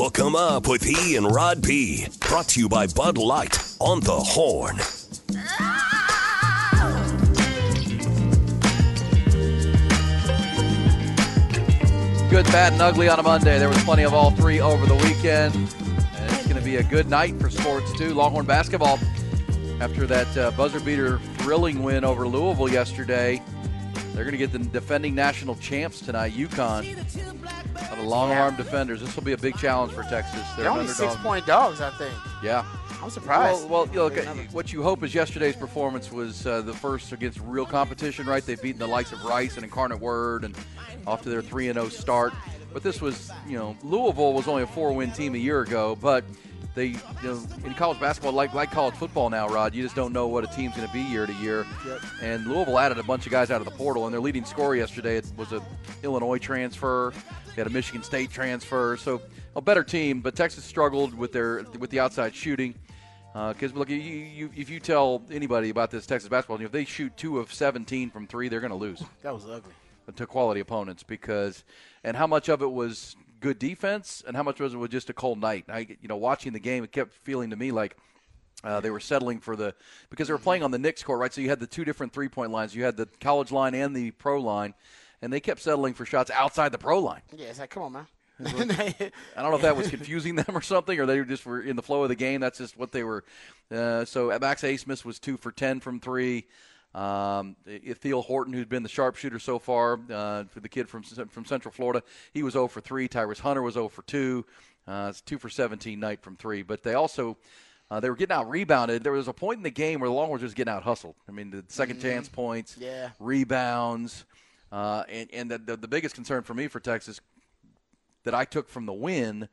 Hook 'em up with E and Rod B. Brought to you by Bud Light on the Horn. Good, bad, and ugly on a Monday. There was plenty of all three over the weekend. And it's going to be a good night for sports, too. Longhorn basketball, after that uh, buzzer beater thrilling win over Louisville yesterday, they're going to get the defending national champs tonight, UConn. The long arm defenders. This will be a big challenge for Texas. They're, They're only six point dogs, I think. Yeah. I'm surprised. Well, well look, what you hope is yesterday's performance was uh, the first against real competition, right? They've beaten the likes of Rice and Incarnate Word and off to their 3 0 start. But this was, you know, Louisville was only a four win team a year ago, but they, you know, in college basketball, like like college football now, Rod, you just don't know what a team's going to be year to year. Yep. And Louisville added a bunch of guys out of the portal, and their leading scorer yesterday was a Illinois transfer. They had a Michigan State transfer, so a better team. But Texas struggled with their with the outside shooting. Because uh, look, you, you, if you tell anybody about this Texas basketball team, if they shoot two of 17 from three, they're going to lose. That was ugly. To quality opponents, because and how much of it was good defense, and how much was it was just a cold night. I, you know, watching the game, it kept feeling to me like uh, they were settling for the because they were playing on the Knicks court, right? So you had the two different three point lines. You had the college line and the pro line, and they kept settling for shots outside the pro line. Yeah, it's like, come on, man. I don't know if that was confusing them or something, or they just were in the flow of the game. That's just what they were. Uh, so Max Abmas was two for ten from three. Um, Ithiel Horton, who's been the sharpshooter so far uh, for the kid from from Central Florida, he was 0 for 3. Tyrese Hunter was 0 for 2. Uh, it's 2 for 17 night from 3. But they also uh, they were getting out rebounded. There was a point in the game where the Longhorns was getting out hustled. I mean, the 2nd mm-hmm. chance points, yeah. rebounds, uh, and and the, the, the biggest concern for me for Texas that I took from the win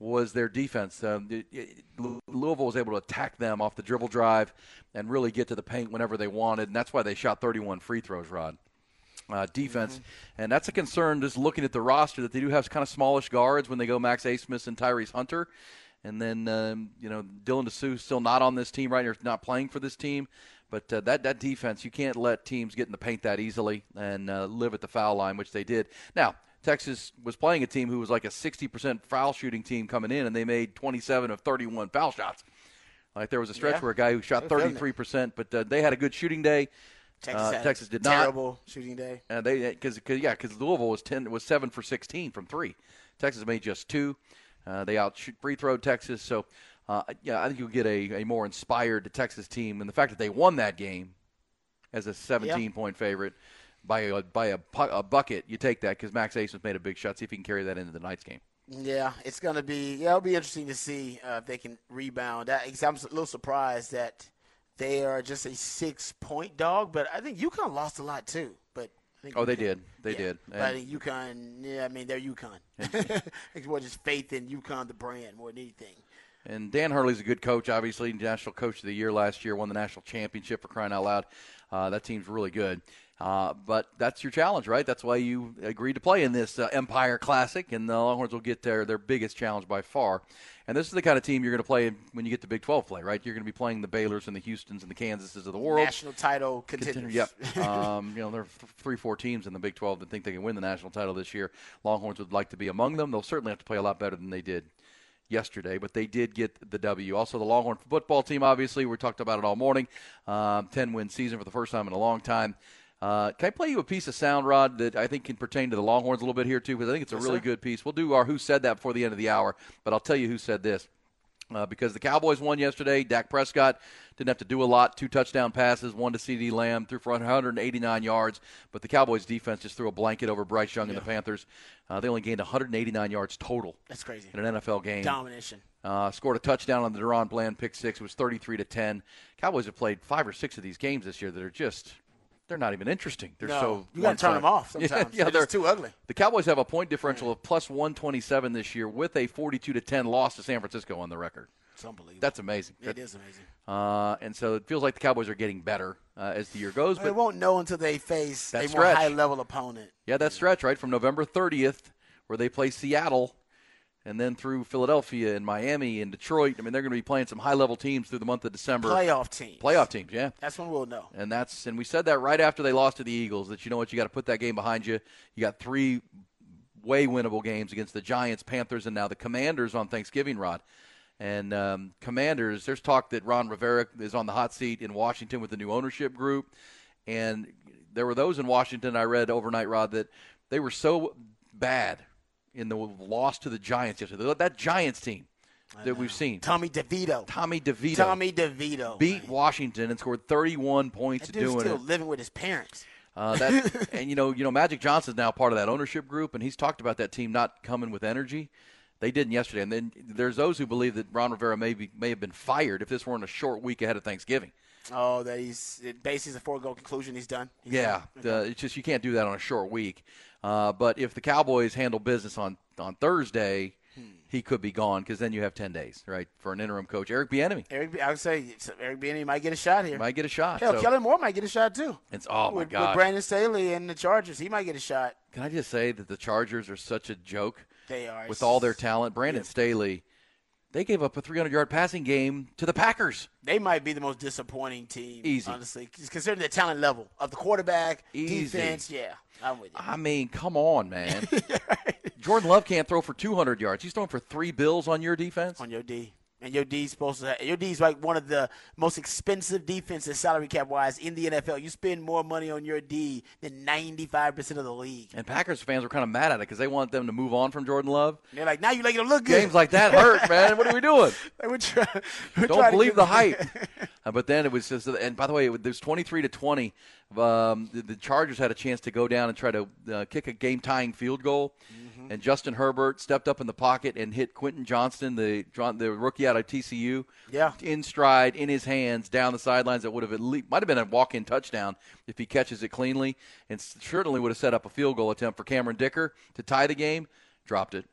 was their defense. Um, it, it, Louisville was able to attack them off the dribble drive and really get to the paint whenever they wanted, and that's why they shot 31 free throws, Rod. Uh, defense, mm-hmm. and that's a concern. Just looking at the roster, that they do have kind of smallish guards when they go Max Abmas and Tyrese Hunter, and then um, you know Dylan Disu still not on this team right now, not playing for this team. But uh, that that defense, you can't let teams get in the paint that easily and uh, live at the foul line, which they did. Now Texas was playing a team who was like a 60% foul shooting team coming in, and they made 27 of 31 foul shots. Like there was a stretch yeah. where a guy who shot 33%, but uh, they had a good shooting day. Texas, uh, Texas did terrible not. Terrible shooting day. And they because yeah because Louisville was ten was seven for 16 from three. Texas made just two. Uh, they out free throw Texas. So uh, yeah, I think you'll get a, a more inspired Texas team, and the fact that they won that game as a 17 yeah. point favorite by a by a, a bucket, you take that because Max Abmas made a big shot. See if he can carry that into the night's game. Yeah, it's going to be yeah, it'll be interesting to see uh, if they can rebound. I, I'm a little surprised that they are just a six point dog, but I think UConn lost a lot too. But oh, they did, they yeah, did. But I think UConn, yeah, I mean they're UConn. it's more just faith in UConn, the brand, more than anything. And Dan Hurley's a good coach, obviously, national coach of the year last year, won the national championship for crying out loud. Uh, that team's really good. Uh, but that's your challenge, right? That's why you agreed to play in this uh, Empire Classic, and the Longhorns will get their, their biggest challenge by far. And this is the kind of team you're going to play when you get to Big 12 play, right? You're going to be playing the Baylors and the Houstons and the Kansases of the world. National title contenders. Yep. um, you know, there are th- three, four teams in the Big 12 that think they can win the national title this year. Longhorns would like to be among them. They'll certainly have to play a lot better than they did yesterday, but they did get the W. Also, the Longhorn football team, obviously, we talked about it all morning. Um, 10 win season for the first time in a long time. Uh, can I play you a piece of sound, Rod, that I think can pertain to the Longhorns a little bit here, too? Because I think it's a yes, really sir. good piece. We'll do our Who Said That before the end of the hour, but I'll tell you who said this. Uh, because the Cowboys won yesterday. Dak Prescott didn't have to do a lot. Two touchdown passes, one to CeeDee Lamb, threw for 189 yards. But the Cowboys defense just threw a blanket over Bryce Young yeah. and the Panthers. Uh, they only gained 189 yards total. That's crazy. In an NFL game. Domination. Uh, scored a touchdown on the DaRon Bland pick six. It was 33 to 10. Cowboys have played five or six of these games this year that are just they're not even interesting. They're no, so you got to turn them off sometimes. Yeah, yeah they're, too ugly. The Cowboys have a point differential of plus 127 this year with a 42 to 10 loss to San Francisco on the record. It's unbelievable. That's amazing. It is amazing. Uh, and so it feels like the Cowboys are getting better uh, as the year goes. But they won't know until they face a more high level opponent. Yeah, that stretch right from November 30th, where they play Seattle and then through Philadelphia and Miami and Detroit. I mean, they're going to be playing some high-level teams through the month of December. Playoff teams. Playoff teams, yeah. That's when we'll know. And that's and we said that right after they lost to the Eagles that you know what you got to put that game behind you. You got three way winnable games against the Giants, Panthers, and now the Commanders on Thanksgiving, Rod. And um, Commanders, there's talk that Ron Rivera is on the hot seat in Washington with the new ownership group. And there were those in Washington I read overnight, Rod, that they were so bad in the loss to the Giants yesterday. That Giants team that we've seen. Tommy DeVito. Tommy DeVito. Tommy DeVito beat. Washington and scored 31 points that dude's doing still it. living with his parents. Uh, that, and you know, you know, Magic Johnson's now part of that ownership group, and he's talked about that team not coming with energy. They didn't yesterday, and then there's those who believe that Ron Rivera may be, may have been fired if this weren't a short week ahead of Thanksgiving. Oh, that he's it basically a foregone conclusion. He's done. He's yeah, done. uh, it's just you can't do that on a short week. Uh, but if the Cowboys handle business on on Thursday, Hmm. he could be gone because then you have ten days, right, for an interim coach. Eric Bieniemy Eric, I would say Eric Bieniemy might get a shot here. might get a shot. Hell, so Kellen Moore might get a shot too. it's oh my with, god. with Brandon Staley and the Chargers, he might get a shot. Can I just say that the Chargers are such a joke They are with all their talent. Brandon Staley, they gave up a 300 yard passing game to the Packers. They might be the most disappointing team. Easy. honestly, considering the talent level of the quarterback, Easy. defense. Yeah, I'm with you. I mean, come on, man. Jordan Love can't throw for 200 yards. He's throwing for three bills on your defense. on your D. And your D's supposed to have, your D's like one of the most expensive defenses salary cap wise in the NFL. You spend more money on your D than ninety five percent of the league. And Packers fans were kind of mad at it because they want them to move on from Jordan Love. And they're like, now you making him look good. Games like that hurt, man. What are we doing? Like, we're try- we're Don't believe the hype. Uh, but then it was just, and by the way, it was 23 to 20. Um, the, the Chargers had a chance to go down and try to uh, kick a game tying field goal. Mm-hmm. And Justin Herbert stepped up in the pocket and hit Quentin Johnston, the the rookie out of TCU, Yeah. in stride, in his hands, down the sidelines. That would have at least might have been a walk-in touchdown if he catches it cleanly, and certainly would have set up a field goal attempt for Cameron Dicker to tie the game. Dropped it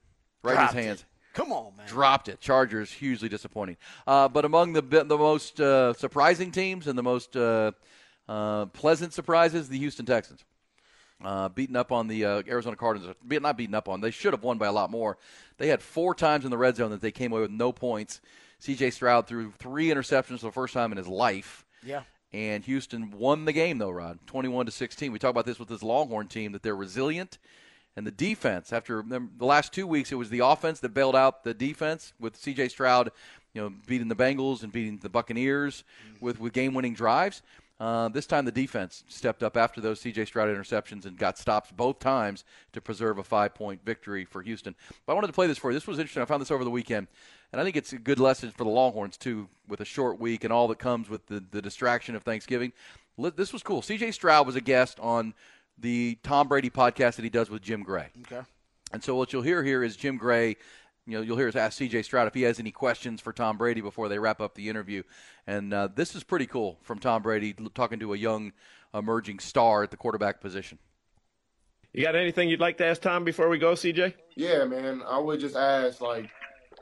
right Dropped in his it. hands Come on, man. dropped it. Chargers hugely disappointing. Uh, but among the the most uh, surprising teams and the most uh, uh, pleasant surprises, the Houston Texans. Uh, beaten up on the uh, Arizona Cardinals. Not beaten up on. They should have won by a lot more. They had four times in the red zone that they came away with no points. C.J. Stroud threw three interceptions for the first time in his life. Yeah. And Houston won the game, though, Rod, 21 to 16. We talk about this with this Longhorn team that they're resilient, and the defense. After the last two weeks, it was the offense that bailed out the defense with C.J. Stroud, you know, beating the Bengals and beating the Buccaneers with with game-winning drives. Uh, this time, the defense stepped up after those C.J. Stroud interceptions and got stops both times to preserve a five-point victory for Houston. But I wanted to play this for you. This was interesting. I found this over the weekend. And I think it's a good lesson for the Longhorns, too, with a short week and all that comes with the, the distraction of Thanksgiving. This was cool. CJ Stroud was a guest on the Tom Brady podcast that he does with Jim Gray. Okay. And so what you'll hear here is Jim Gray, you know, you'll hear us ask CJ Stroud if he has any questions for Tom Brady before they wrap up the interview. And uh, this is pretty cool from Tom Brady talking to a young emerging star at the quarterback position. You got anything you'd like to ask Tom before we go, CJ? Yeah, man. I would just ask, like,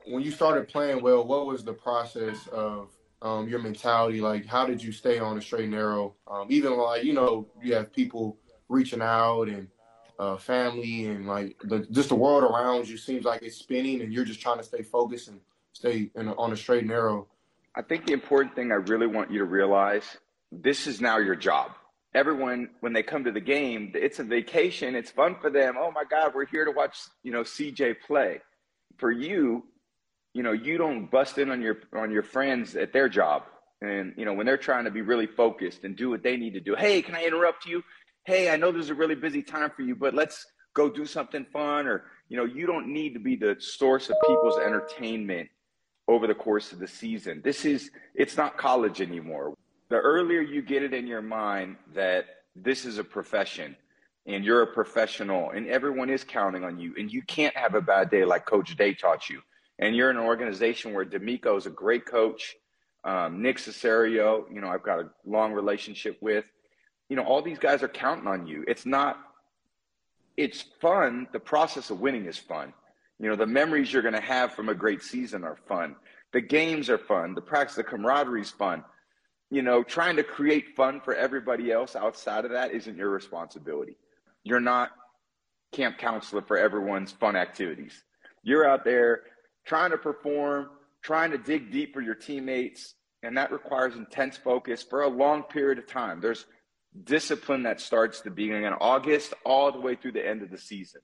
when you started playing well, what was the process of um, your mentality? Like, how did you stay on a straight and narrow? Um, even like, you know, you have people reaching out and uh, family and like the, just the world around you seems like it's spinning, and you're just trying to stay focused and stay in, on the straight and narrow. I think the important thing I really want you to realize this is now your job. Everyone, when they come to the game, it's a vacation. It's fun for them. Oh my God, we're here to watch, you know, CJ play. For you, you know, you don't bust in on your on your friends at their job. And, you know, when they're trying to be really focused and do what they need to do. Hey, can I interrupt you? Hey, I know there's a really busy time for you, but let's go do something fun. Or, you know, you don't need to be the source of people's entertainment over the course of the season. This is, it's not college anymore. The earlier you get it in your mind that this is a profession and you're a professional and everyone is counting on you and you can't have a bad day like Coach Day taught you. And you're in an organization where DeMeco is a great coach. Um, Nick Caserio, you know, I've got a long relationship with. You know, all these guys are counting on you. It's not, it's fun. The process of winning is fun. You know, the memories you're going to have from a great season are fun. The games are fun. The practice, the camaraderie is fun. You know, trying to create fun for everybody else outside of that isn't your responsibility. You're not camp counselor for everyone's fun activities. You're out there trying to perform, trying to dig deep for your teammates, and that requires intense focus for a long period of time. There's discipline that starts the beginning of August all the way through the end of the season.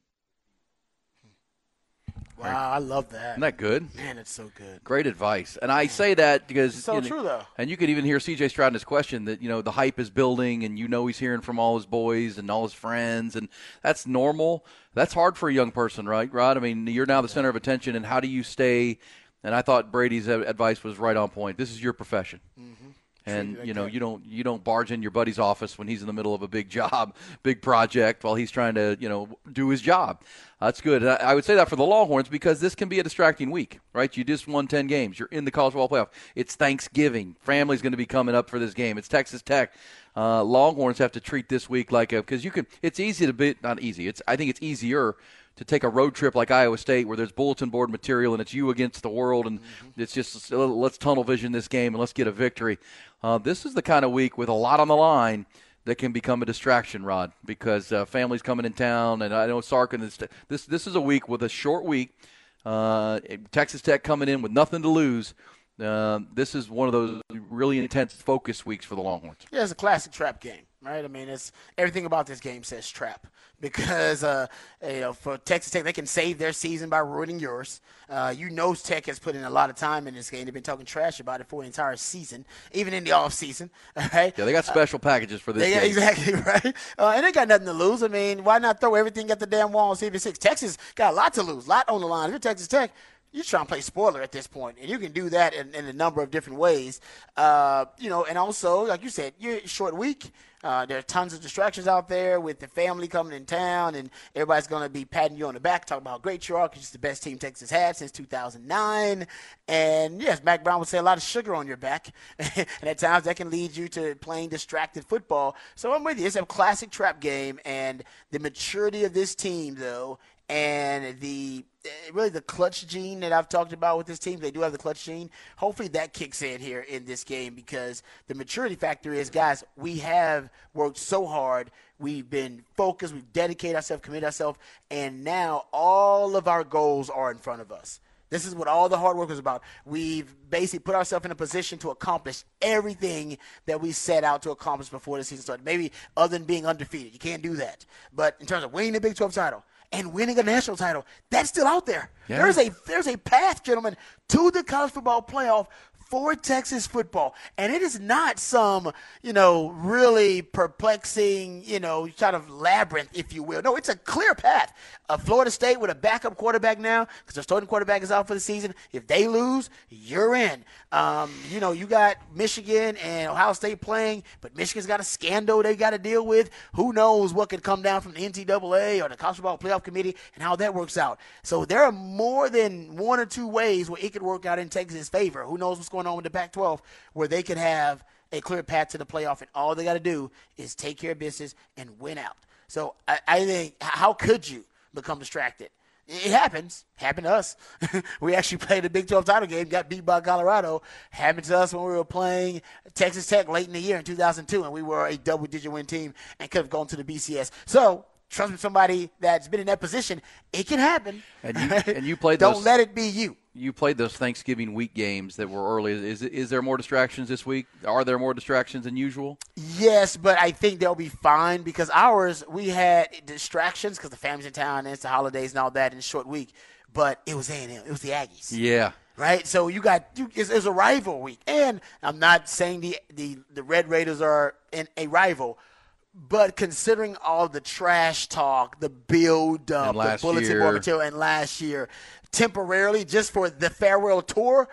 Wow, I love that. Isn't that good? Man, it's so good. Great advice. And I say that because so you know, true, though. And you could even hear CJ Stroud in his question that you know the hype is building, and you know he's hearing from all his boys and all his friends, and that's normal. That's hard for a young person, right, Rod? I mean, you're now the center of attention, and how do you stay? And I thought Brady's advice was right on point. This is your profession. Mm-hmm and you know you don't you don't barge in your buddy's office when he's in the middle of a big job, big project while he's trying to you know do his job. That's good. I would say that for the Longhorns because this can be a distracting week, right? You just won ten games. You're in the college football playoff. It's Thanksgiving. Family's going to be coming up for this game. It's Texas Tech. Uh, Longhorns have to treat this week like a because you can. It's easy to be not easy. It's I think it's easier to take a road trip like Iowa State where there's bulletin board material and it's you against the world and mm-hmm. it's just let's tunnel vision this game and let's get a victory. Uh, this is the kind of week with a lot on the line that can become a distraction, Rod, because uh, families coming in town, and I know Sarkin. Is, this this is a week with a short week. Uh, Texas Tech coming in with nothing to lose. Uh, this is one of those really intense focus weeks for the Longhorns. Yeah, it's a classic trap game, right? I mean, it's everything about this game says trap because uh, you know for Texas Tech they can save their season by ruining yours. Uh, you know Tech has put in a lot of time in this game. They've been talking trash about it for the entire season, even in the off season. Right? Yeah, they got special uh, packages for this. Yeah, game. exactly right. Uh, and they got nothing to lose. I mean, why not throw everything at the damn wall and see if it six? Texas got a lot to lose, a lot on the line. If you're Texas Tech, you're trying to play spoiler at this point, and you can do that in, in a number of different ways. Uh, you know, and also, like you said, you're short week. Uh, there are tons of distractions out there with the family coming in town, and everybody's going to be patting you on the back, talking about how great you are because it's the best team Texas had since 2009. And yes, Mack Brown would say a lot of sugar on your back, and at times that can lead you to playing distracted football. So I'm with you. It's a classic trap game, and the maturity of this team, though, and the eh, really the clutch gene that I've talked about with this team. They do have the clutch gene. Hopefully that kicks in here in this game because the maturity factor is, guys, we have worked so hard. We've been focused. We've dedicated ourselves, committed ourselves, and now all of our goals are in front of us. This is what all the hard work is about. We've basically put ourselves in a position to accomplish everything that we set out to accomplish before the season started. Maybe other than being undefeated. You can't do that. But in terms of winning the Big 12 title, and winning a national title. That's still out there. Yeah. There's a there's a path, gentlemen, to the college football playoff for Texas football. And it is not some, you know, really perplexing, you know, kind of labyrinth, if you will. No, it's a clear path. A Florida State with a backup quarterback now, because their starting quarterback is out for the season. If they lose, you're in. Um, you know, you got Michigan and Ohio State playing, but Michigan's got a scandal they got to deal with. Who knows what could come down from the NCAA or the College Football Playoff Committee and how that works out. So there are more than one or two ways where it could work out in Texas' favor. Who knows what's going on with the Pac 12 where they could have a clear path to the playoff, and all they got to do is take care of business and win out. So I, I think, how could you become distracted? It happens. Happened to us. we actually played a Big 12 title game, got beat by Colorado. Happened to us when we were playing Texas Tech late in the year in 2002, and we were a double digit win team and could have gone to the BCS. So, trust me, somebody that's been in that position, it can happen. And you, and you played Don't those, let it be you. You played those Thanksgiving week games that were early. Is, is there more distractions this week? Are there more distractions than usual? Yes, but I think they'll be fine because ours, we had distractions because the family's in town and it's the holidays and all that in a short week but it was A&M. It was the Aggies. Yeah. Right, so you got you, it's, it's, a rival week, and I'm not saying the the, the Red Raiders are in a rival, but considering all the trash talk, the build up, the bulletin board material, and last year, temporarily just for the farewell tour,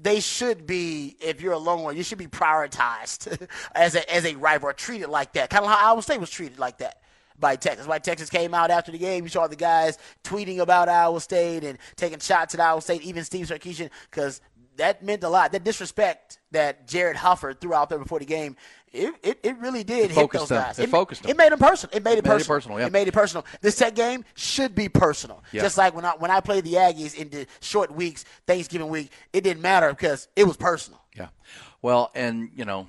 they should be, if you're a lone one, you should be prioritized as a as a rival treated like that. Kind of how Iowa State was treated like that by Texas. Why Texas came out after the game. You saw the guys tweeting about Iowa State and taking shots at Iowa State, even Steve Sarkisian, because that meant a lot. That disrespect that Jared Hufford threw out there before the game, it, it, it really did it hit those them. guys. It, it focused them. It made them personal. It made it, it made personal. It personal. Yeah. It made it personal. This Tech game should be personal. Yeah. Just like when I when I played the Aggies in the short weeks, Thanksgiving week, it didn't matter because it was personal. Yeah. Well, and you know,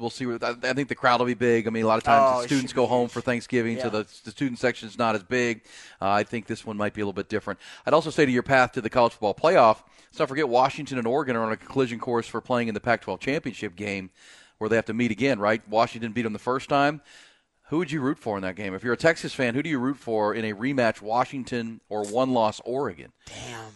we'll see. I, I think the crowd will be big. I mean, a lot of times oh, the students go home for Thanksgiving, yeah. so the, the student section is not as big. Uh, I think this one might be a little bit different. I'd also say to your path to the college football playoff, let's not forget Washington and Oregon are on a collision course for playing in the Pac-12 championship game, where they have to meet again. Right? Washington beat them the first time. Who would you root for in that game? If you're a Texas fan, who do you root for in a rematch, Washington or one loss Oregon? Damn.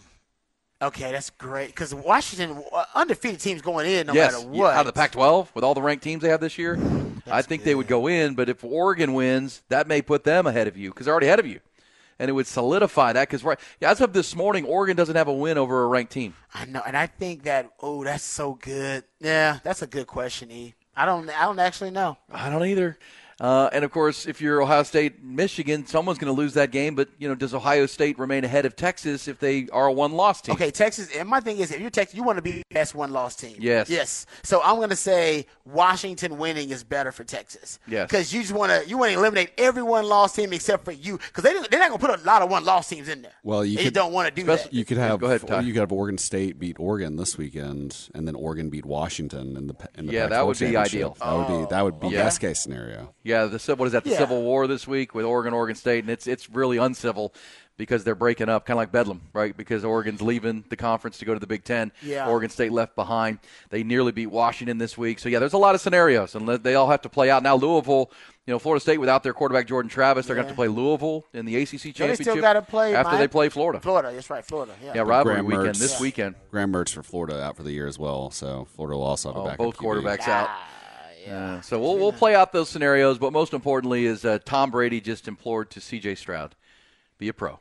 Okay, that's great because Washington uh, undefeated teams going in no yes, matter what. out of the Pac-12 with all the ranked teams they have this year, I think they would go in. But if Oregon wins, that may put them ahead of you because they're already ahead of you, and it would solidify that. Because right, yeah, as of this morning, Oregon doesn't have a win over a ranked team. I know, and I think that oh, that's so good. Yeah, that's a good question, E. I don't, I don't actually know. I don't either. Uh, and of course, if you're Ohio State, Michigan, someone's going to lose that game. But you know, does Ohio State remain ahead of Texas if they are a one-loss team? Okay, Texas. And my thing is, if you're Texas, you want to be the best one-loss team. Yes. Yes. So I'm going to say Washington winning is better for Texas. Yes. Because you just want to you want to eliminate every one-loss team except for you, because they they're not going to put a lot of one-loss teams in there. Well, you they could- don't want to do that. You could have go ahead, Ty. you could have Oregon State beat Oregon this weekend, and then Oregon beat Washington in the in the Yeah, that Pac-12 would be championship. ideal. That would be that would be Yeah. best case scenario. Yeah, the civ- what is that? The Yeah. Civil War this week with Oregon, Oregon State, and it's it's really uncivil because they're breaking up, kind of like Bedlam, right? Because Oregon's leaving the conference to go to the Big Ten. Yeah. Oregon State left behind. They nearly beat Washington this week. So yeah, there's a lot of scenarios, and they all have to play out. Now Louisville, you know, Florida State without their quarterback Jordan Travis, they're going to have to play Louisville in the ACC championship. they still got to play after Miami- they play Florida. Florida, that's right, Florida. Yeah. Yeah, rivalry Graham weekend Mertz- this weekend. Graham Mertz for Florida out for the year as well, so Florida will also have a Oh, backup both QB. quarterbacks out. Ah. Yeah. So we'll we'll play out those scenarios, but most importantly is uh, Tom Brady just implored to C.J. Stroud, be a pro,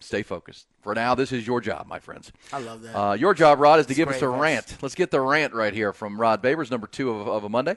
stay focused. For now, this is your job, my friends. I love that. Uh, your job, Rod, is to give us a advice. rant. Let's get the rant right here from Rod Babers, number two of, of a Monday.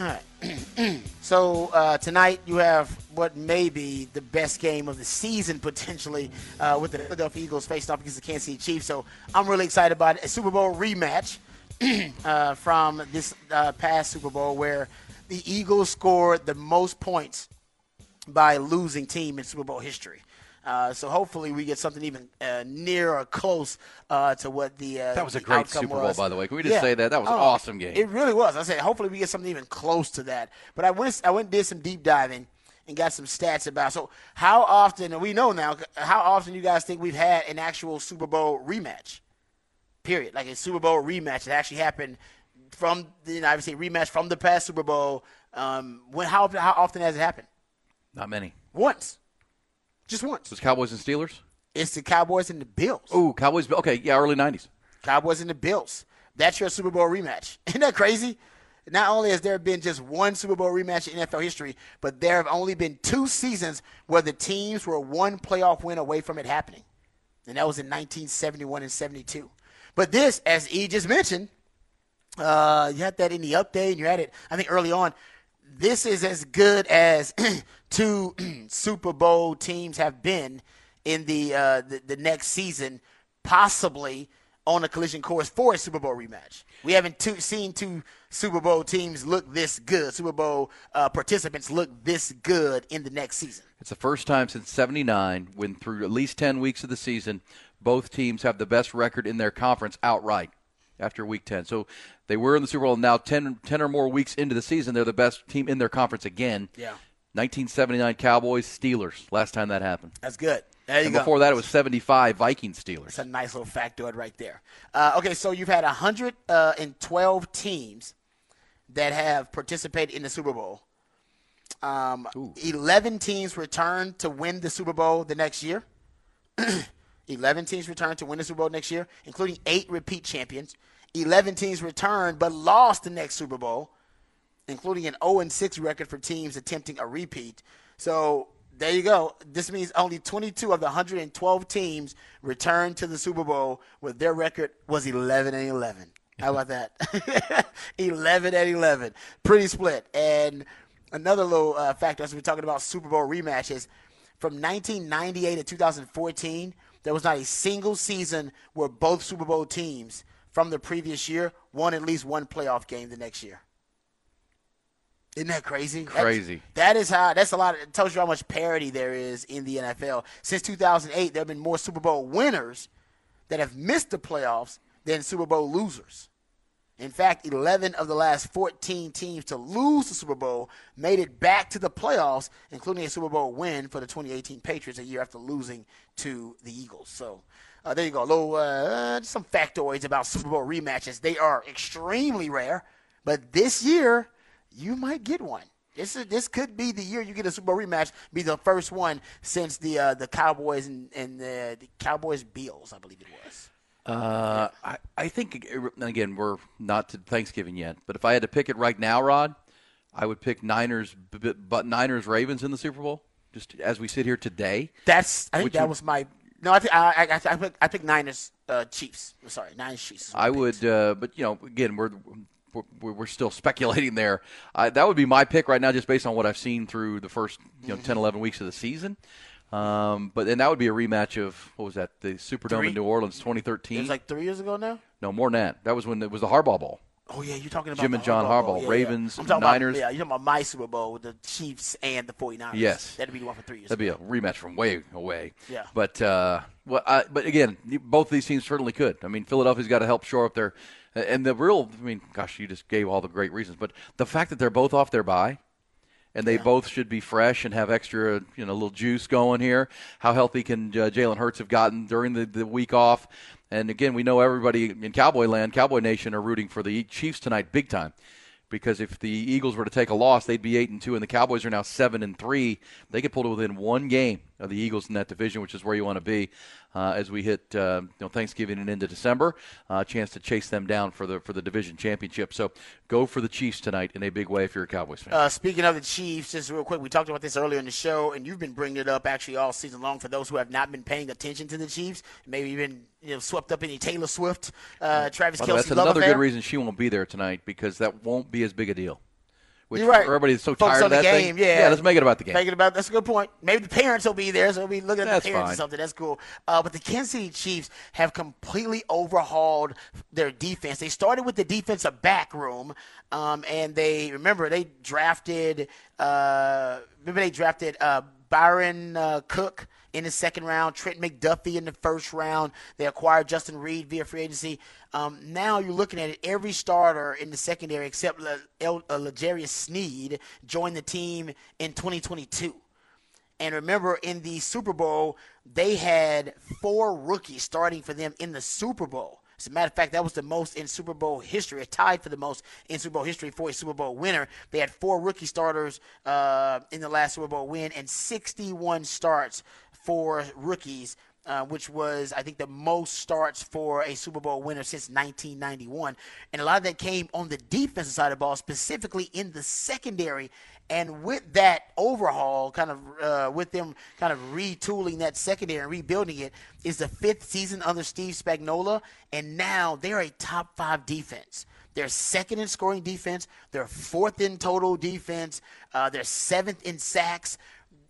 All right. so uh, tonight you have what may be the best game of the season potentially uh, with the Philadelphia Eagles facing off against the Kansas City Chiefs. So I'm really excited about it. A Super Bowl rematch uh, from this uh, past Super Bowl where the Eagles scored the most points by losing team in Super Bowl history. Uh, so hopefully we get something even uh, near or close uh, to what the uh, That was a great Super Bowl, was. by the way. Can we just say that? That was an awesome game. It really was. I said hopefully we get something even close to that. But I went I went and did some deep diving and got some stats about. So how often and we know now how often you guys think we've had an actual Super Bowl rematch? Period. Like a Super Bowl rematch that actually happened from the you know, obviously rematch from the past Super Bowl. Um, when how how often has it happened? Not many. Once. Just once. It was Cowboys and Steelers. It's the Cowboys and the Bills. Ooh, Cowboys. Okay, yeah, early '90s. Cowboys and the Bills. That's your Super Bowl rematch. Isn't that crazy? Not only has there been just one Super Bowl rematch in NFL history, but there have only been two seasons where the teams were one playoff win away from it happening. And that was in 1971 and 72. But this, as E just mentioned, uh, you had that in the update, and you had it, I think, early on. This is as good as two Super Bowl teams have been in the, uh, the the next season, possibly on a collision course for a Super Bowl rematch. We haven't two, seen two Super Bowl teams look this good. Super Bowl uh, participants look this good in the next season. It's the first time since 79 when through at least 10 weeks of the season, both teams have the best record in their conference outright after week 10. So they were in the Super Bowl. And now 10, 10 or more weeks into the season, they're the best team in their conference again. Yeah. 1979 Cowboys, Steelers. Last time that happened. That's good. There you and go. before that, it was 75 Vikings, Steelers. That's a nice little factoid right there. Uh, okay, so you've had 112 teams that have participated in the Super Bowl. Um, 11 teams returned to win the Super Bowl the next year. 11 teams returned to win the Super Bowl next year, including eight repeat champions. 11 teams returned but lost the next Super Bowl, including an 0 6 record for teams attempting a repeat. So there you go. This means only 22 of the 112 teams returned to the Super Bowl where their record was 11 and 11. How about that? 11 and 11. Pretty split. And another little uh, factor as we're talking about Super Bowl rematches from 1998 to 2014, there was not a single season where both Super Bowl teams from the previous year won at least one playoff game the next year. Isn't that crazy? That's- Crazy. that is how. That's a lot. It tells you how much parity there is in the NFL. Since 2008, there have been more Super Bowl winners that have missed the playoffs than Super Bowl losers. In fact, 11 of the last 14 teams to lose the Super Bowl made it back to the playoffs, including a Super Bowl win for the 2018 Patriots a year after losing to the Eagles. So uh, there you go. A little, uh, some factoids about Super Bowl rematches. They are extremely rare, but this year you might get one. This is, this could be the year you get a Super Bowl rematch. Be the first one since the uh, the Cowboys and, and the, the Cowboys Bills, I believe it was. Uh, I, I think again we're not to Thanksgiving yet, but if I had to pick it right now, Rod, I would pick Niners, but Niners Ravens in the Super Bowl. Just as we sit here today, That's I think that would- was my no. I think I I, I, picked, I picked Niners uh, Chiefs. Sorry, Niners Chiefs. I would. Uh, but you know, again, we're we're, we're still speculating there. I, that would be my pick right now, just based on what I've seen through the first you know 10, 11 weeks of the season. Um, but then that would be a rematch of what was that? The Superdome Three- in New Orleans, It 2013. was like three years ago now. no more than that. That was when it was the Harbaugh Bowl. Oh yeah, you're talking about Jim and John Harbaugh Harbaugh, Yeah, Ravens, yeah. I'm Niners. About, yeah, you're talking about my Super Bowl with the Chiefs and the 49ers. Yes. that'd be the one for three years. That'd be a rematch from way away. Yeah. But uh, well, I, but again, both of these teams certainly could. I mean, Philadelphia's got to help shore up their. And the real, I mean, gosh, you just gave all the great reasons. But the fact that they're both off their bye, and they both should be fresh and have extra, you know, little juice going here. How healthy can uh, Jalen Hurts have gotten during the, the week off? And again, we know everybody in Cowboy Land, Cowboy Nation, are rooting for the Chiefs tonight, big time. Because if the Eagles were to take a loss, they'd be eight and two, and the Cowboys are now seven and three. They could pull to within one game the Eagles in that division, which is where you want to be uh, as we hit uh, you know, Thanksgiving and into December. A chance to chase them down for the for the division championship. So go for the Chiefs tonight in a big way if you're a Cowboys fan. Uh, speaking of the Chiefs, just real quick, we talked about this earlier in the show, and you've been bringing it up actually all season long for those who have not been paying attention to the Chiefs. Maybe even you know swept up any Taylor Swift, uh, Travis By Kelsey that's another good reason she won't be there tonight because that won't be as big a deal. Which You're right. everybody's so Focus tired of that the thing. game. Yeah, let's make it about the game. Make it about. That's a good point. Maybe the parents will be there, so we'll be looking at That's the parents fine. or something. That's cool. Uh, but the Kansas City Chiefs have completely overhauled their defense. They started with the defensive back room, um, and they remember they drafted. Uh, remember they drafted uh, Byron uh, Cook in the second round, Trent McDuffie in the first round. They acquired Justin Reed via free agency. Um, now you're looking at it. Every starter in the secondary except Le- uh, L'Jarius Sneed joined the team in 2022. And remember, in the Super Bowl, they had four rookies starting for them in the Super Bowl. As a matter of fact, that was the most in Super Bowl history, It tied for the most in Super Bowl history for a Super Bowl winner. They had four rookie starters uh, in the last Super Bowl win and 61 starts for rookies, uh, which was, I think, the most starts for a Super Bowl winner since 1991. And a lot of that came on the defensive side of the ball, specifically in the secondary. And with that overhaul, kind of uh, with them kind of retooling that secondary and rebuilding it, is the fifth season under Steve Spagnuolo, and now they're a top five defense. They're second in scoring defense. They're fourth in total defense. Uh, they're seventh in sacks.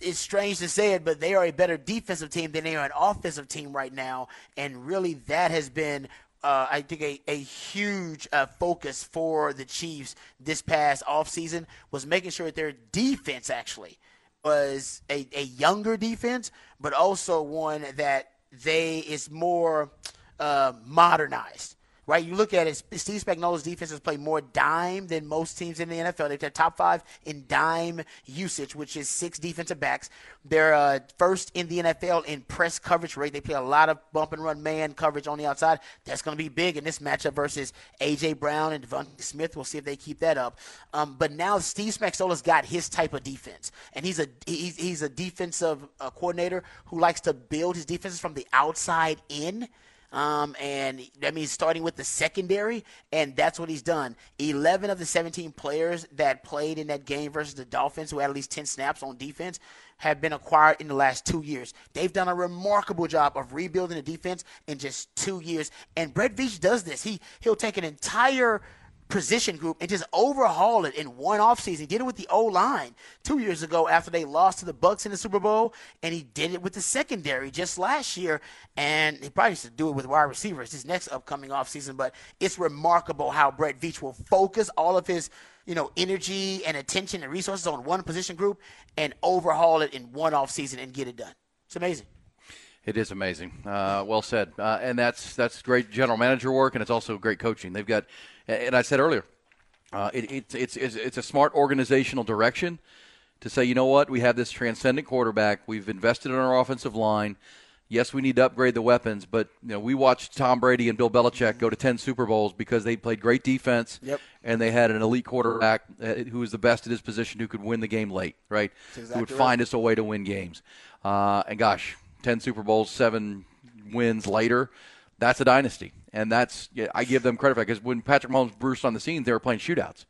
It's strange to say it, but they are a better defensive team than they are an offensive team right now. And really, that has been uh, I think a, a huge uh, focus for the Chiefs this past offseason was making sure that their defense actually was a, a younger defense, but also one that they is more uh, modernized. Right, you look at it. Steve Spagnuolo's defense has played more dime than most teams in the NFL. They're top five in dime usage, which is six defensive backs. They're uh, first in the NFL in press coverage rate. They play a lot of bump and run man coverage on the outside. That's going to be big in this matchup versus AJ Brown and DeVonta Smith. We'll see if they keep that up. Um, but now Steve Spagnuolo's got his type of defense, and he's a he's, he's a defensive uh, coordinator who likes to build his defenses from the outside in. Um, and that means starting with the secondary, and that's what he's done. 11 of the 17 players that played in that game versus the Dolphins, who had at least 10 snaps on defense, have been acquired in the last two years. They've done a remarkable job of rebuilding the defense in just two years. And Brett Veach does this. He he'll take an entire position group and just overhaul it in one offseason. Did it with the O line two years ago after they lost to the Bucks in the Super Bowl, and he did it with the secondary just last year. And he probably should do it with wide receivers this next upcoming offseason. But it's remarkable how Brett Veach will focus all of his you know, energy and attention and resources on one position group and overhaul it in one offseason and get it done. It's amazing. It is amazing. Uh, well said. Uh, and that's that's great general manager work, and it's also great coaching. They've got, and I said earlier, uh, it, it, it's, it's it's a smart organizational direction to say, you know what, we have this transcendent quarterback. We've invested in our offensive line. Yes, we need to upgrade the weapons, but you know we watched Tom Brady and Bill Belichick go to ten Super Bowls because they played great defense, yep. and they had an elite quarterback uh, who was the best at his position, who could win the game late, right? Exactly who would right. find us a way to win games. Uh, and gosh, ten Super Bowls, seven wins later, that's a dynasty, and that's yeah, I give them credit for that because when Patrick Mahomes burst on the scene, they were playing shootouts.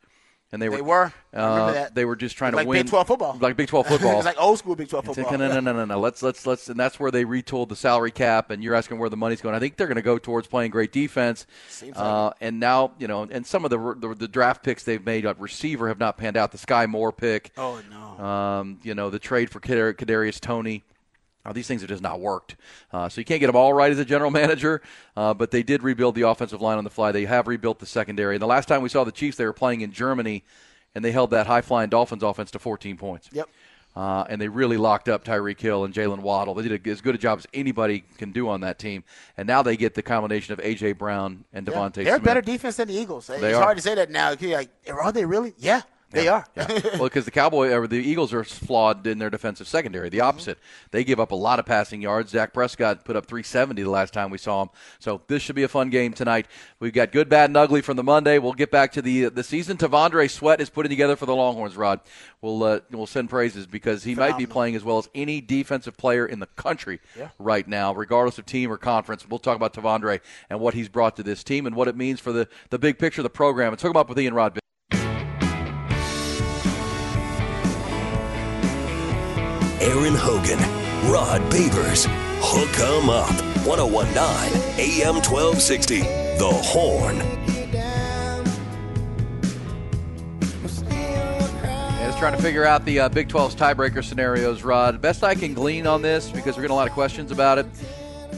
And they were, They were. Uh. They were just trying Like to win. Big 12 football. like Big Twelve football. it's like old school Big 12 It's football. like, no, no, no, no, no. Let's let's let's, and that's where they retooled the salary cap. And you're asking where the money's going. I think they're going to go towards playing great defense. Seems like uh, and now you know, and some of the, the the draft picks they've made at receiver have not panned out. The Skyy Moore pick. Oh no. Um, you know, the trade for Kadar- Kadarius Toney. These things have just not worked. Uh, so you can't get them all right as a general manager, uh, but they did rebuild the offensive line on the fly. They have rebuilt the secondary. And the last time we saw the Chiefs, they were playing in Germany, and they held that high flying Dolphins offense to 14 points. Yep. Uh, and they really locked up Tyreek Hill and Jaylen Waddle. They did a, as good a job as anybody can do on that team. And now they get the combination of A.J. Brown and Yeah. DeVonta They're a Smith. better defense than the Eagles. They it's are. hard to say that now. Like, are they really? Yeah, they are. Yeah. well, because the Cowboy or the Eagles are flawed in their defensive secondary. The opposite. They give up a lot of passing yards. Dak Prescott put up 370 the last time we saw him. So this should be a fun game tonight. We've got good, bad, and ugly from the Monday. We'll get back to the the season. T'Vondre Sweat is putting together for the Longhorns. Rod, we'll uh, we'll send praises because he might be playing as well as any defensive player in the country Yeah. right now, regardless of team or conference. We'll talk about T'Vondre and what he's brought to this team and what it means for the the big picture of the program. Let's talk about with Ian Rod. Aaron Hogan, Rod Babers, Hook 'em Up, 1019 AM 1260. The Horn. And it's trying to figure out the uh, Big 12's tiebreaker scenarios, Rod. Best I can glean on this, because we're getting a lot of questions about it.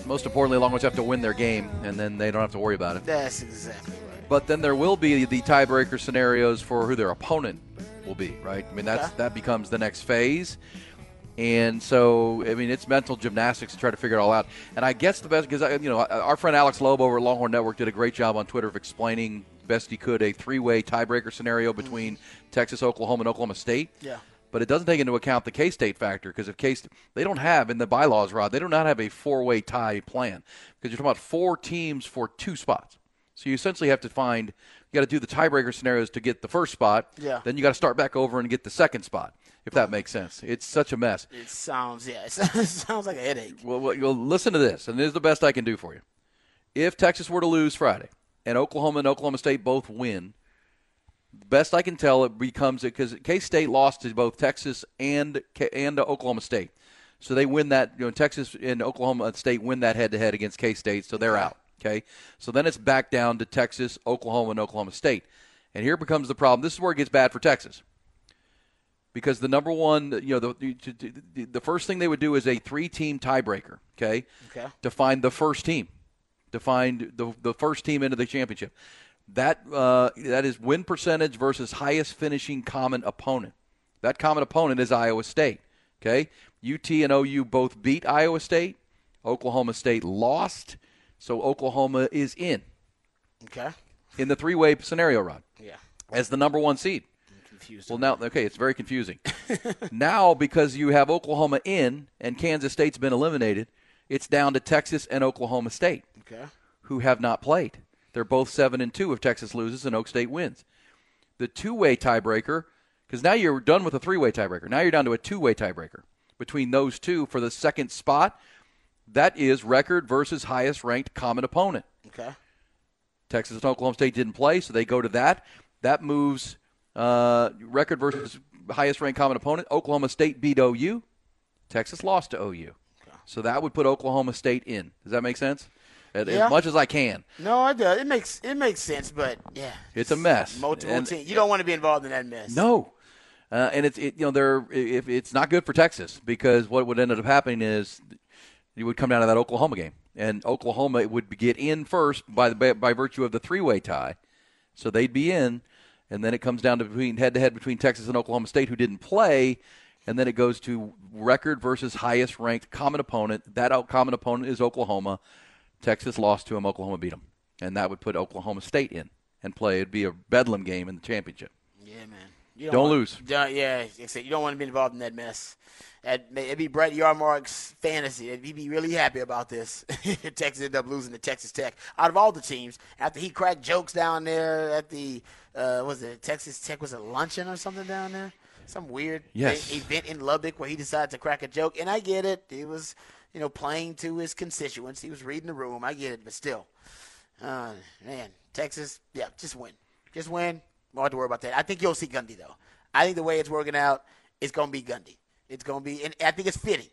Most importantly, Longhorns have to win their game, and then they don't have to worry about it. That's exactly right. But then there will be the tiebreaker scenarios for who their opponent will be, right? I mean, that's Okay. that becomes the next phase. And so, I mean, it's mental gymnastics to try to figure it all out. And I guess the best, because, you know, our friend Alex Loeb over at Longhorn Network did a great job on Twitter of explaining best he could a three way tiebreaker scenario mm-hmm. between Texas, Oklahoma, and Oklahoma State. Yeah. But it doesn't take into account the K State factor because if K State, they don't have in the bylaws, Rod, they do not have a four way tie plan because you're talking about four teams for two spots. So you essentially have to find you got to do the tiebreaker scenarios to get the first spot. Yeah. Then you got to start back over and get the second spot. If that makes sense, it's such a mess. It sounds yeah. It sounds like a headache. Well, well, well, listen to this, and this is the best I can do for you. If Texas were to lose Friday and Oklahoma and Oklahoma State both win, the best I can tell, it becomes because K State lost to both Texas and and Oklahoma State, so they win that. You know, Texas and Oklahoma State win that head to head against K State, so they're out. Okay, so then it's back down to Texas, Oklahoma, and Oklahoma State, and here becomes the problem. This is where it gets bad for Texas because the number one, you know, the, the, the first thing they would do is a three-team tiebreaker, okay? Okay. To find the first team, to find the the first team into the championship. That uh, that is win percentage versus highest finishing common opponent. That common opponent is Iowa State. Okay, UT and OU both beat Iowa State. Oklahoma State lost, so Oklahoma is in Okay. in the three-way scenario, Rod Yeah. as the number one seed. confused. Well, now, okay, it's very confusing. now, because you have Oklahoma in and Kansas State's been eliminated, it's down to Texas and Oklahoma State, Okay. who have not played. They're both seven and two if Texas loses and Oak State wins. The two-way tiebreaker, because now you're done with a three-way tiebreaker. Now you're down to a two-way tiebreaker between those two for the second spot. That is record versus highest ranked common opponent. Okay. Texas and Oklahoma State didn't play, so they go to that. That moves uh, record versus highest ranked common opponent. Oklahoma State beat OU. Texas lost to OU. So that would put Oklahoma State in. Does that make sense? as, Yeah. as much as I can. No, it does. It makes it makes sense, but yeah, It's a mess. multiple And- teams. You don't want to be involved in that mess. No. Uh, and it's it, you know they're if it's not good for Texas because what would end up happening is you would come down to that Oklahoma game and Oklahoma would get in first by the by, virtue of the three way tie, so they'd be in, and then it comes down to between head to head between Texas and Oklahoma State who didn't play, and then it goes to record versus highest ranked common opponent. That out- common opponent is Oklahoma. Texas lost to him. Oklahoma beat them, and that would put Oklahoma State in and play. It'd be a bedlam game in the championship. Yeah, man. You Don't want- lose. Don't- yeah, you don't want to be involved in that mess. That It'd be Brett Yormark's fantasy. He'd be really happy about this. Texas ended up losing to Texas Tech. Out of all the teams, after he cracked jokes down there at the, uh, was it Texas Tech, was it luncheon or something down there? Some weird Yes. thing- event in Lubbock where he decided to crack a joke. And I get it. He was, you know, playing to his constituents. He was reading the room. I get it. But still, uh, man, Texas, yeah, just win. Just win. Don't have to worry about that. I think you'll see Gundy, though. I think the way it's working out, it's going to be Gundy. It's going to be, and I think it's fitting.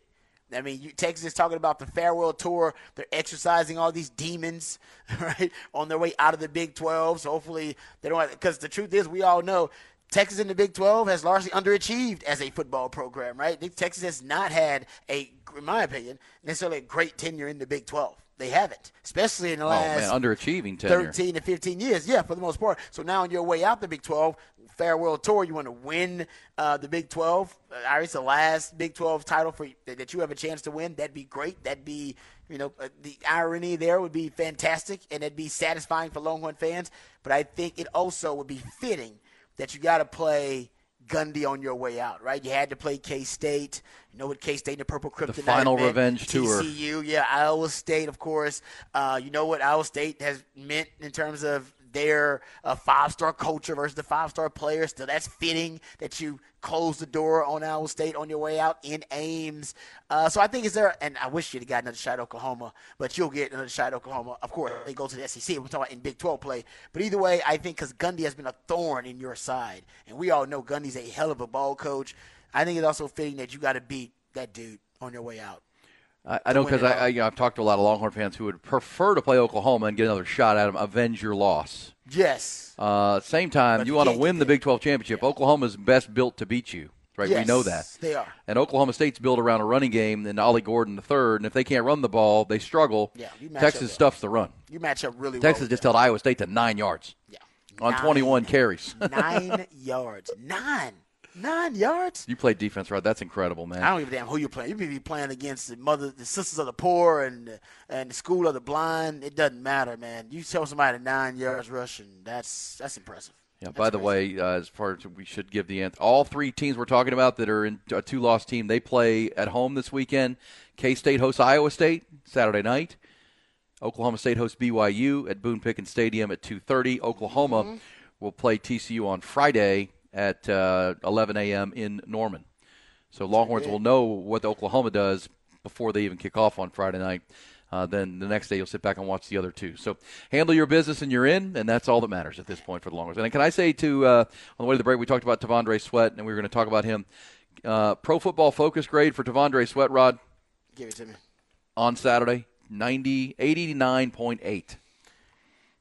I mean, you, Texas is talking about the farewell tour. They're exercising all these demons, right, on their way out of the Big 12. So hopefully they don't, because the truth is, we all know Texas in the Big 12 has largely underachieved as a football program, right? Texas has not had a, in my opinion, necessarily a great tenure in the Big 12. They haven't, especially in the Oh last man, underachieving tenure. 13 to 15 years. Yeah, for the most part. So now on your way out the Big 12, farewell tour, you want to win uh, the Big 12. Uh, it's the last Big 12 title for that you have a chance to win. That'd be great. That'd be, you know, uh, the irony there would be fantastic, and it'd be satisfying for Longhorn fans. But I think it also would be fitting that you got to play. Gundy on your way out, right? You had to play K State. You know what K State and the Purple Kryptonite final meant. revenge tour. TCU, yeah, Iowa State, of course. Uh, you know what Iowa State has meant in terms of their uh, five-star culture versus the five-star players. So that's fitting that you close the door on Iowa State on your way out in Ames. Uh, so I think is there, and I wish you'd have got another shot at Oklahoma, but you'll get another shot at Oklahoma. Of course, they go to the SEC. We're talking about in Big 12 play. But either way, I think because Gundy has been a thorn in your side, and we all know Gundy's a hell of a ball coach. I think it's also fitting that you got to beat that dude on your way out. I, I know because I, I you know, I've talked to a lot of Longhorn fans who would prefer to play Oklahoma and get another shot at them, avenge your loss. Yes. Uh, same time, But you want to win the Big 12 championship. Oklahoma's best built to beat you, right? we know that. they are. And Oklahoma State's built around a running game and Ollie Gordon the third. And if they can't run the ball, they struggle. Yeah, you match up Texas stuffs the run. You match up really Texas well. just held Iowa State to nine yards. Yeah. On Nine. 21 carries. Nine yards. Nine. Nine yards. you play defense, right? That's incredible, man. I don't give a damn who you're playing. You may be playing against the mother, the sisters of the poor, and the, and the school of the blind. It doesn't matter, man. You tell somebody nine yards rushing. That's that's impressive. Yeah. By the way, uh, as far as we should give the answer, all three teams we're talking about that are in a two-loss team, they play at home this weekend. K State hosts Iowa State Saturday night. Oklahoma State hosts BYU at Boone Pickens Stadium at 2:30. Oklahoma Mm-hmm. will play TCU on Friday at uh, 11 a.m. in Norman. So Longhorns will know what Oklahoma does before they even kick off on Friday night. Uh, then the next day you'll sit back and watch the other two. So handle your business and you're in, and that's all that matters at this point for the Longhorns. And can I say to uh, on the way to the break we talked about T'Vondre Sweat and we were going to talk about him. Uh, pro Football Focus grade for T'Vondre Sweat, Rod, Give it to me. on Saturday 90, 89.8.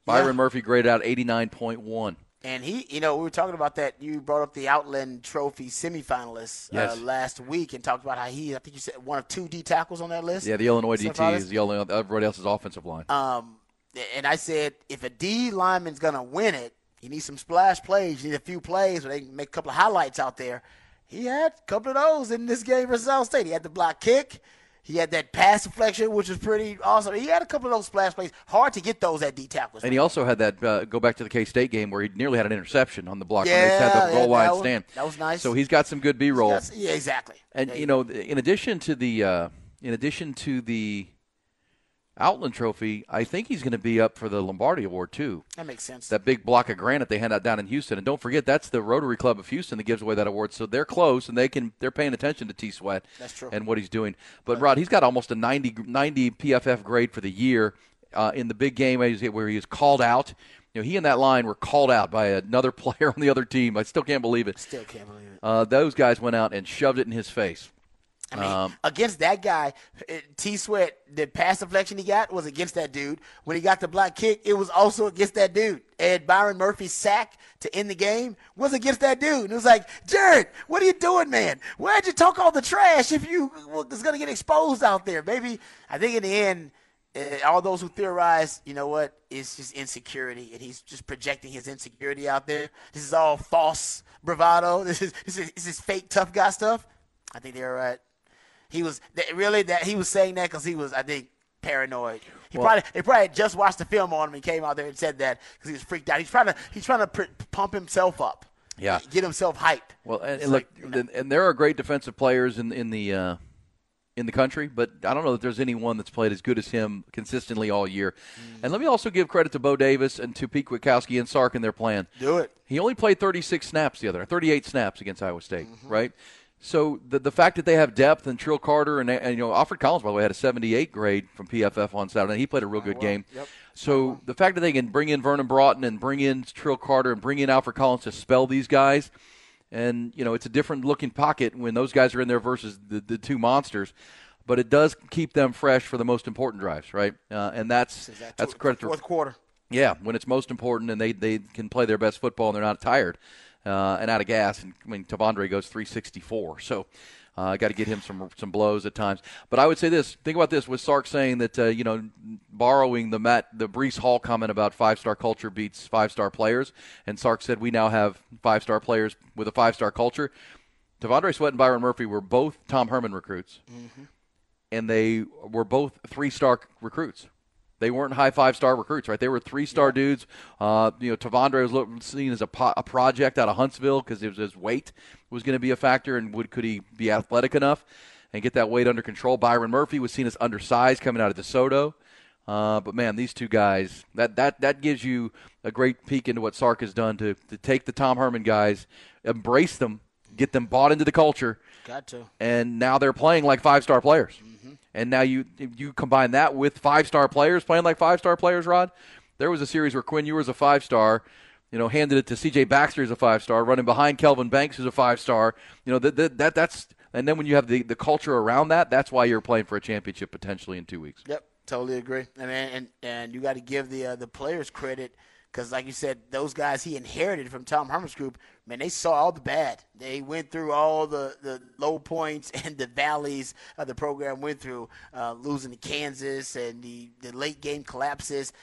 Byron Murphy graded out 89.1. And he, you know, we were talking about that. You brought up the Outland Trophy semifinalists Yes. uh, last week and talked about how he, I think you said one of two D tackles on that list. Yeah, the Illinois DT is the Illinois, everybody else's offensive line. Um, and I said, if a D lineman's going to win it, you need some splash plays. You need a few plays where they can make a couple of highlights out there. He had a couple of those in this game versus South State. He had the block kick. He had that pass deflection, which was pretty awesome. He had a couple of those splash plays. Hard to get those at D tackles. And he also had that uh, go back to the K State game where he nearly had an interception on the block when they Yeah, had the yeah, goal line that was- stand. that was nice. So he's got some good B roll. Yeah, exactly. And you know, in addition to the uh, in addition to the Outland Trophy, I think he's going to be up for the Lombardi Award too. That makes sense. That big block of granite they hand out down in Houston, and don't forget that's the Rotary Club of Houston that gives away that award. So they're close and they can they're paying attention to T Sweat. That's true. And what he's doing. But Rod, he's got almost a 90, 90 PFF grade for the year uh, in the big game where he is called out. You know, he and that line were called out by another player on the other team. I still can't believe it. Still can't believe it. Uh, those guys went out and shoved it in his face. I mean, Um, against that guy, T Sweat, the pass deflection he got was against that dude. When he got the block kick, it was also against that dude. And Byron Murphy's sack to end the game was against that dude. And it was like, Jared, what are you doing, man? Why'd you talk all the trash if you was going to get exposed out there? Maybe, I think in the end, uh, all those who theorize, you know what, it's just insecurity, and he's just projecting his insecurity out there. This is all false bravado. This is this is, this is fake tough guy stuff. I think they're right. He was that, really that he was saying that because he was, I think, paranoid. He Well- probably they probably had just watched the film on him and came out there and said that because he was freaked out. He's trying to he's trying to pr- pump himself up. Yeah. get himself hyped. Well, and, and look, like, and, and there are great defensive players in in the uh, in the country, but I don't know that there's anyone that's played as good as him consistently all year. Mm. And let me also give credit to Bo Davis and to Pete Kwiatkowski and Sark in their plan. Do it. He only played 36 snaps the other, 38 snaps against Iowa State, Mm-hmm. right? So the the fact that they have depth and Trill Carter and, and you know Alfred Collins by the way had a 78 grade from PFF on Saturday. He played a real good game. Yep. So the fact that they can bring in Vernon Broughton and bring in Trill Carter and bring in Alfred Collins to spell these guys, and you know it's a different looking pocket when those guys are in there versus the, the two monsters. But it does keep them fresh for the most important drives, right? Uh, and that's that's credit to fourth quarter. yeah, when it's most important and they, they can play their best football and they're not tired uh, and out of gas. And I mean, T'Vondre goes 364, so I uh, got to get him some some blows at times. But I would say this: think about this with Sark saying that uh, you know borrowing the Matt the Breece Hall comment about five star culture beats five star players, and Sark said we now have five star players with a five star culture. T'Vondre Sweat and Byron Murphy were both Tom Herman recruits and they were both three star recruits. They weren't high five star recruits, right? They were three star dudes. Uh, you know, T'Vondre was seen as a, po- a project out of Huntsville because his weight was going to be a factor, and would could he be athletic enough and get that weight under control? Byron Murphy was seen as undersized coming out of DeSoto. Uh, but man, these two guys that, that that gives you a great peek into what Sark has done to, to take the Tom Herman guys, embrace them, get them bought into the culture, Got to. and now they're playing like five star players. And now you you combine that with five star players playing like five star players. Rod, there was a series where Quinn Ewers a five star, you know, handed it to C.J. Baxter as a five star, running behind Kelvin Banks who's a five star. You know that, that that that's and then when you have the the culture around that, that's why you're playing for a championship potentially in two weeks. Yep, totally agree. And and and you got to give the uh, the players credit because, like you said, those guys he inherited from Tom Herman's group, man, they saw all the bad. They went through all the, the low points and the valleys of the program went through, uh, losing to Kansas and the, the late game collapses.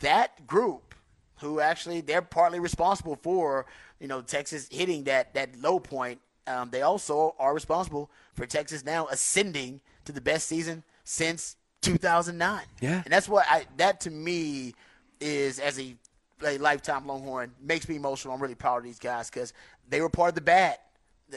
That group, who actually they're partly responsible for, you know, Texas hitting that that low point. Um, they also are responsible for Texas now ascending to the best season since 2009. Yeah. and that's what I that to me is as a, a lifetime Longhorn makes me emotional. I'm really proud of these guys because they were part of the bad.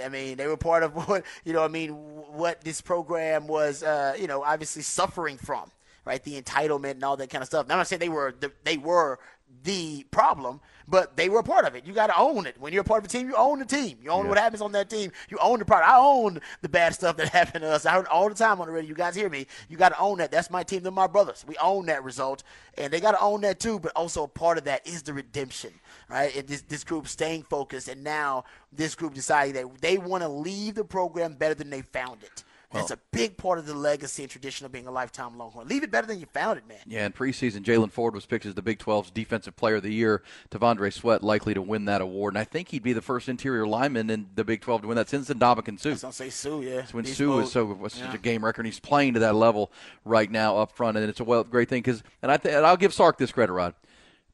I mean, they were part of what you know. I mean, what this program was, uh, you know, obviously suffering from, right? The entitlement and all that kind of stuff. Now, I'm not saying they were the, they were the problem, but they were a part of it. You got to own it. When you're a part of a team, you own the team. You own Yeah. what happens on that team. You own the product. I own the bad stuff that happened to us. I heard all the time on the radio. You guys hear me? You got to own that. That's my team. They're my brothers. We own that result, and they got to own that too. But also a part of that is the redemption, right? And this this group staying focused, and now this group deciding that they want to leave the program better than they found it. That's a big part of the legacy and tradition of being a lifetime Longhorn. Leave it better than you found it, man. Yeah, in preseason, Jaylan Ford was picked as the Big 12's Defensive Player of the Year. T'Vondre Sweat likely to win that award, and I think he'd be the first interior lineman in the Big 12 to win that since Ndamukong was gonna say Suh, yeah. when Beast Suh is so was such Yeah. a game record. and He's playing to that level right now up front, and it's a well, great thing because. And I th- and I'll give Sark this credit, Rod,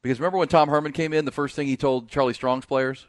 because remember when Tom Herman came in, the first thing he told Charlie Strong's players,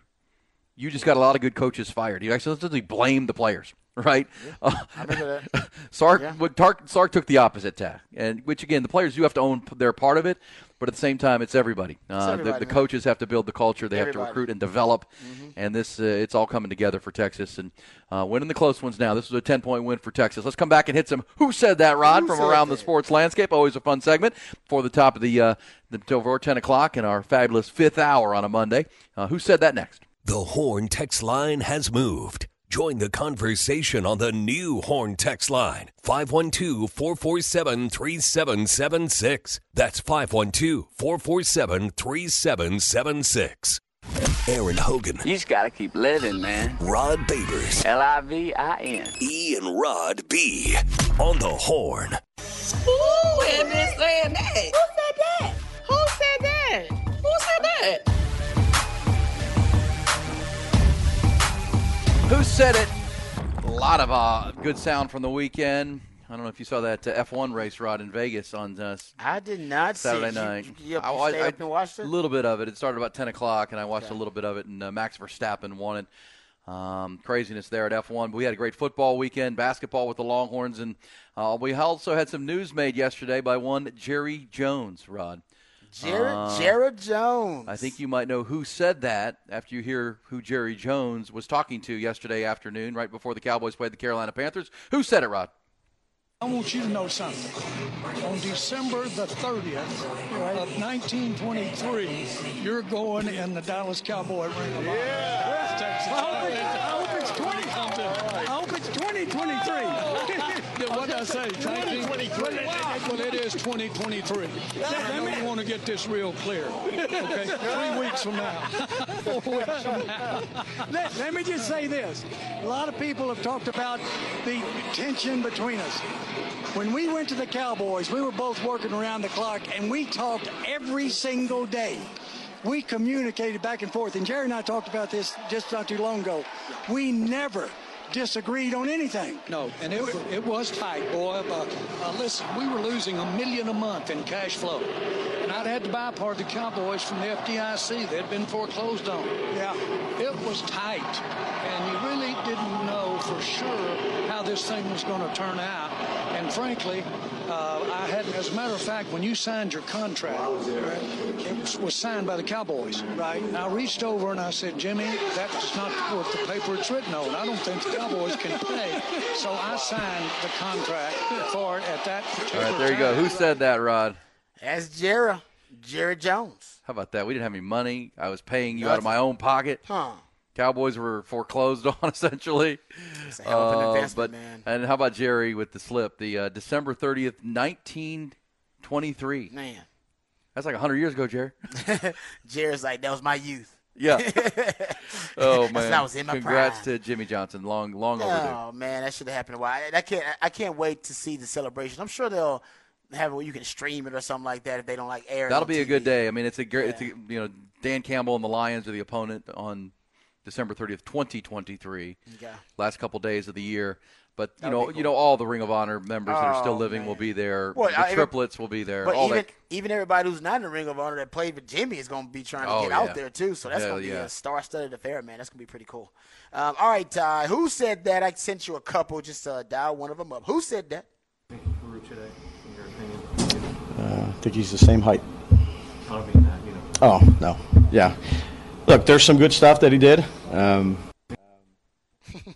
"You just got a lot of good coaches fired." You actually essentially blamed the players, right? Uh, I remember that. Sark, Yeah. Tark, Sark took the opposite tack, and which again, the players do have to own their part of it, but at the same time, it's everybody. Uh, the, everybody, the man. coaches have to build the culture, they have to recruit and develop, Mm-hmm. and this uh, it's all coming together for Texas and uh, winning the close ones. Now, this was a ten point win for Texas. Let's come back and hit some. Who said that, Rod? Who from around the sports landscape. Always a fun segment for the top of the uh, the till ten o'clock in our fabulous fifth hour on a Monday. Uh, who said that next? The Horn text line has moved. Join the conversation on the new Horn text line 512 447 3776. That's 512 447 3776. Aaron Hogan, You just gotta keep living, man. Rod Babers, L I V I N. E and Rod B on the horn. Who had been saying that? Who said that? Who said that? Who said that? Who said it? A lot of uh, good sound from the weekend. I don't know if you saw that uh, F1 race, Rod, in Vegas on uh, I did not Saturday see it. Night. You, you, I- you I- stayed I- up and watched A little bit of it. It started about 10 o'clock, and I watched a little bit of it, and uh, Max Verstappen won it. Um, craziness there at F1. But we had a great football weekend, basketball with the Longhorns, and uh, we also had some news made yesterday by one Jerry Jones, Rod. Jared, Uh, Jared Jones. I think you might know who said that after you hear who Jerry Jones was talking to yesterday afternoon, right before the Cowboys played the Carolina Panthers. Who said it, Rod? I want you to know something. On December the 30th of 1923, you're going in the Dallas Cowboy ring of honor. Texas. I hope it's, I hope it's 20 something. I hope it's 2023. What did I say? 2023. Well, it is 2023. I know you want to get this real clear. Okay, three weeks from now. Four weeks from now. Let, let me just say this. A lot of people have talked about the tension between us. When we went to the Cowboys, we were both working around the clock, and we talked every single day. We communicated back and forth, and Jerry and I talked about this just not too long ago. We never disagreed on anything. No, and it, it was tight, boy. But uh, listen, we were losing a million a month in cash flow. And I'd had to buy part of the Cowboys from the FDIC. They'd been foreclosed on. Yeah. It was tight. And you really didn't know for sure how this thing was going to turn out. And frankly, uh, I had, as a matter of fact, when you signed your contract, right, it was, was signed by the Cowboys. Right. And I reached over and I said, Jimmy, that's not what the paper it's written on. I don't think the Cowboys can pay. So I signed the contract for it at that All particular right, there you go. Who said that, Rod? That's Jared. Jerry Jones. How about that? We didn't have any money. I was paying you out of my own pocket. Huh. Cowboys were foreclosed on essentially. It's a hell of an Uh, investment, but, man. And how about Jerry with the slip? The uh, December thirtieth, nineteen twenty-three. Man. That's like hundred years ago, Jerry. Jerry's like, that was my youth. Yeah. oh man! I was in my Congrats prime. to Jimmy Johnson. Long, long overdue. Oh man, that should have happened a while. I, I can't. I can't wait to see the celebration. I'm sure they'll have it where you can stream it or something like that if they don't like air. That'll be a good day. I mean, it's a great. It's a, you know Dan Campbell and the Lions are the opponent on December thirtieth, twenty twenty three. Okay. Last couple days of the year, but you That'll know, cool. you know, all the Ring of Honor members that are still Oh, living will be there. Well, the I- triplets will be there. But all even that. even everybody who's not in the Ring of Honor that played with Jimmy is going to be trying to Oh, get yeah. out there too. So that's Hell going to be yeah. a star-studded affair, man. That's going to be pretty cool. Um, all right, Ty. Who said that? I sent you a couple. Just uh, dial one of them up. Who said that? Uh, I think he's the same height. I mean that, you know. Oh no, yeah. Look, there's some good stuff that he did. Um,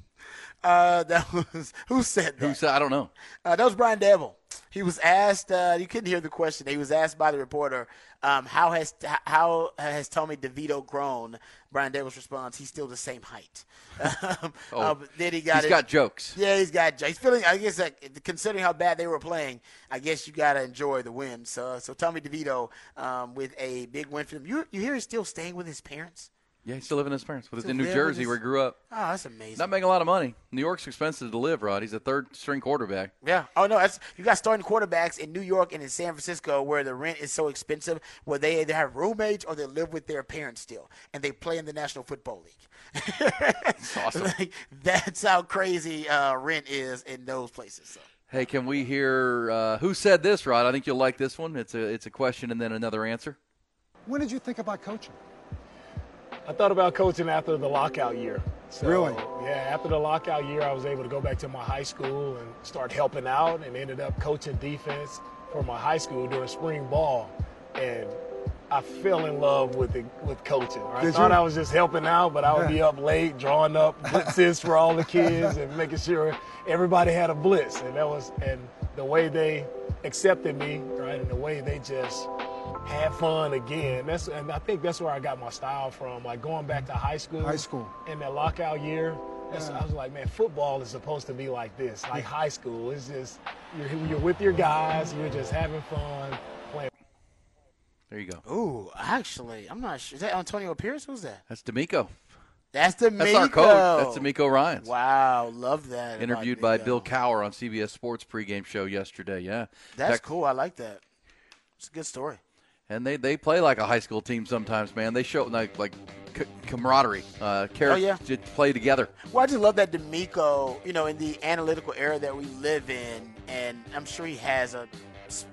Uh, that was who said that? Who said? I don't know. Uh, that was Brian Daboll. He was asked. Uh, you couldn't hear the question. He was asked by the reporter, um, "How has how has Tommy DeVito grown?" Brian Daboll responds, "He's still the same height." Um, Oh, uh, then he got he's it- got jokes. Yeah, he's got. He's feeling. I guess like, considering how bad they were playing, I guess you got to enjoy the win. So, so Tommy DeVito um, with a big win for them. You you hear he's still staying with his parents? Yeah, he's still living with his parents with Still in New Jersey his- where he grew up. Oh, that's amazing. Not making a lot of money. New York's expensive to live, Rod. He's a third string quarterback. Yeah. Oh no, that's you got starting quarterbacks in New York and in San Francisco where the rent is so expensive, where they either have roommates or they live with their parents still, and they play in the National Football League. that's awesome. Like, that's how crazy uh, rent is in those places. So. Hey, can we hear uh, who said this, Rod? I think you'll like this one. It's a it's a question and then another answer. When did you think about coaching? I thought about coaching after the lockout year. So, Really? Yeah, after the lockout year, I was able to go back to my high school and start helping out and ended up coaching defense for my high school during spring ball. And I fell in love with the, with coaching. I Did thought you? I was just helping out, but I would be up late drawing up blitzes for all the kids and making sure everybody had a blitz. And that was and the way they accepted me, right, and the way they just had fun again. That's and I think that's where I got my style from. Like going back to high school. High school. In that lockout year. That's, Yeah. I was like, man, football is supposed to be like this, like high school. It's just you're, you're with your guys, you're just having fun, playing. There you go. Ooh, actually, I'm not sure. Is that Antonio Pierce? Who's that? That's DeMeco. That's DeMeco. That's our coach. That's DeMeco Ryans. Wow, love that. Interviewed by Bill Cowher on CBS Sports pregame show yesterday. Yeah, That's Tex- cool. I like that. It's a good story. And they, they play like a high school team sometimes, man. They show like like c- camaraderie, uh, care, Oh, yeah. to play together. Well, I just love that DeMeco, you know, in the analytical era that we live in, and I'm sure he has a,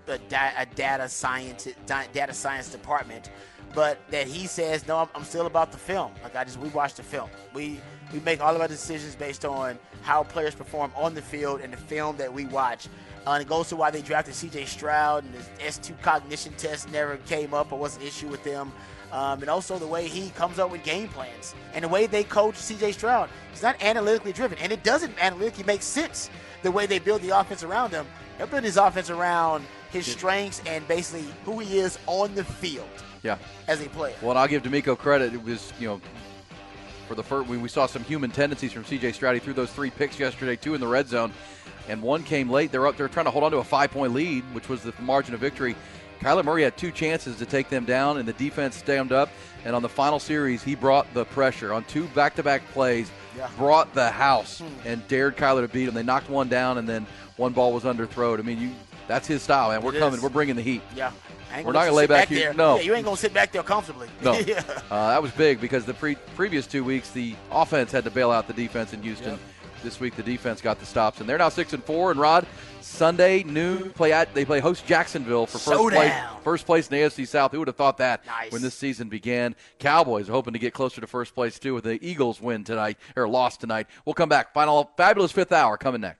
a, a data science data science department, but that he says, no, I'm, I'm still about the film. Like I just we watch the film. We we make all of our decisions based on how players perform on the field and the film that we watch. Uh, and it goes to why they drafted C.J. Stroud and his S2 cognition test never came up or was an issue with them. Um, and also the way he comes up with game plans and the way they coach C.J. Stroud. He's not analytically driven, and it doesn't analytically make sense the way they build the offense around him. They're building his offense around his strengths and basically who he is on the field Yeah. as a player. Well, and I'll give DeMeco credit. It was, you know, for the first, we, we saw some human tendencies from C.J. Stroud. He threw those three picks yesterday, two in the red zone, and one came late. They're up. They're trying to hold on to a five-point lead, which was the margin of victory. Kyler Murray had two chances to take them down, and the defense stemmed up. And on the final series, he brought the pressure on two back-to-back plays. Yeah. Brought the house and dared Kyler to beat him. They knocked one down, and then one ball was underthrown. I mean, you. That's his style, man. We're It coming. is. We're bringing the heat. Yeah. We're not gonna lay back there. here. No. Yeah, you ain't gonna sit back there comfortably. No, yeah. uh, that was big because the pre- previous two weeks the offense had to bail out the defense in Houston. Yep. This week the defense got the stops, and they're now six and four. And Rod, Sunday noon play at they play host Jacksonville for first place. First place in the AFC South. Who would have thought that Nice. when this season began? Cowboys are hoping to get closer to first place too with the Eagles win tonight or loss tonight. We'll come back. Final fabulous fifth hour coming next.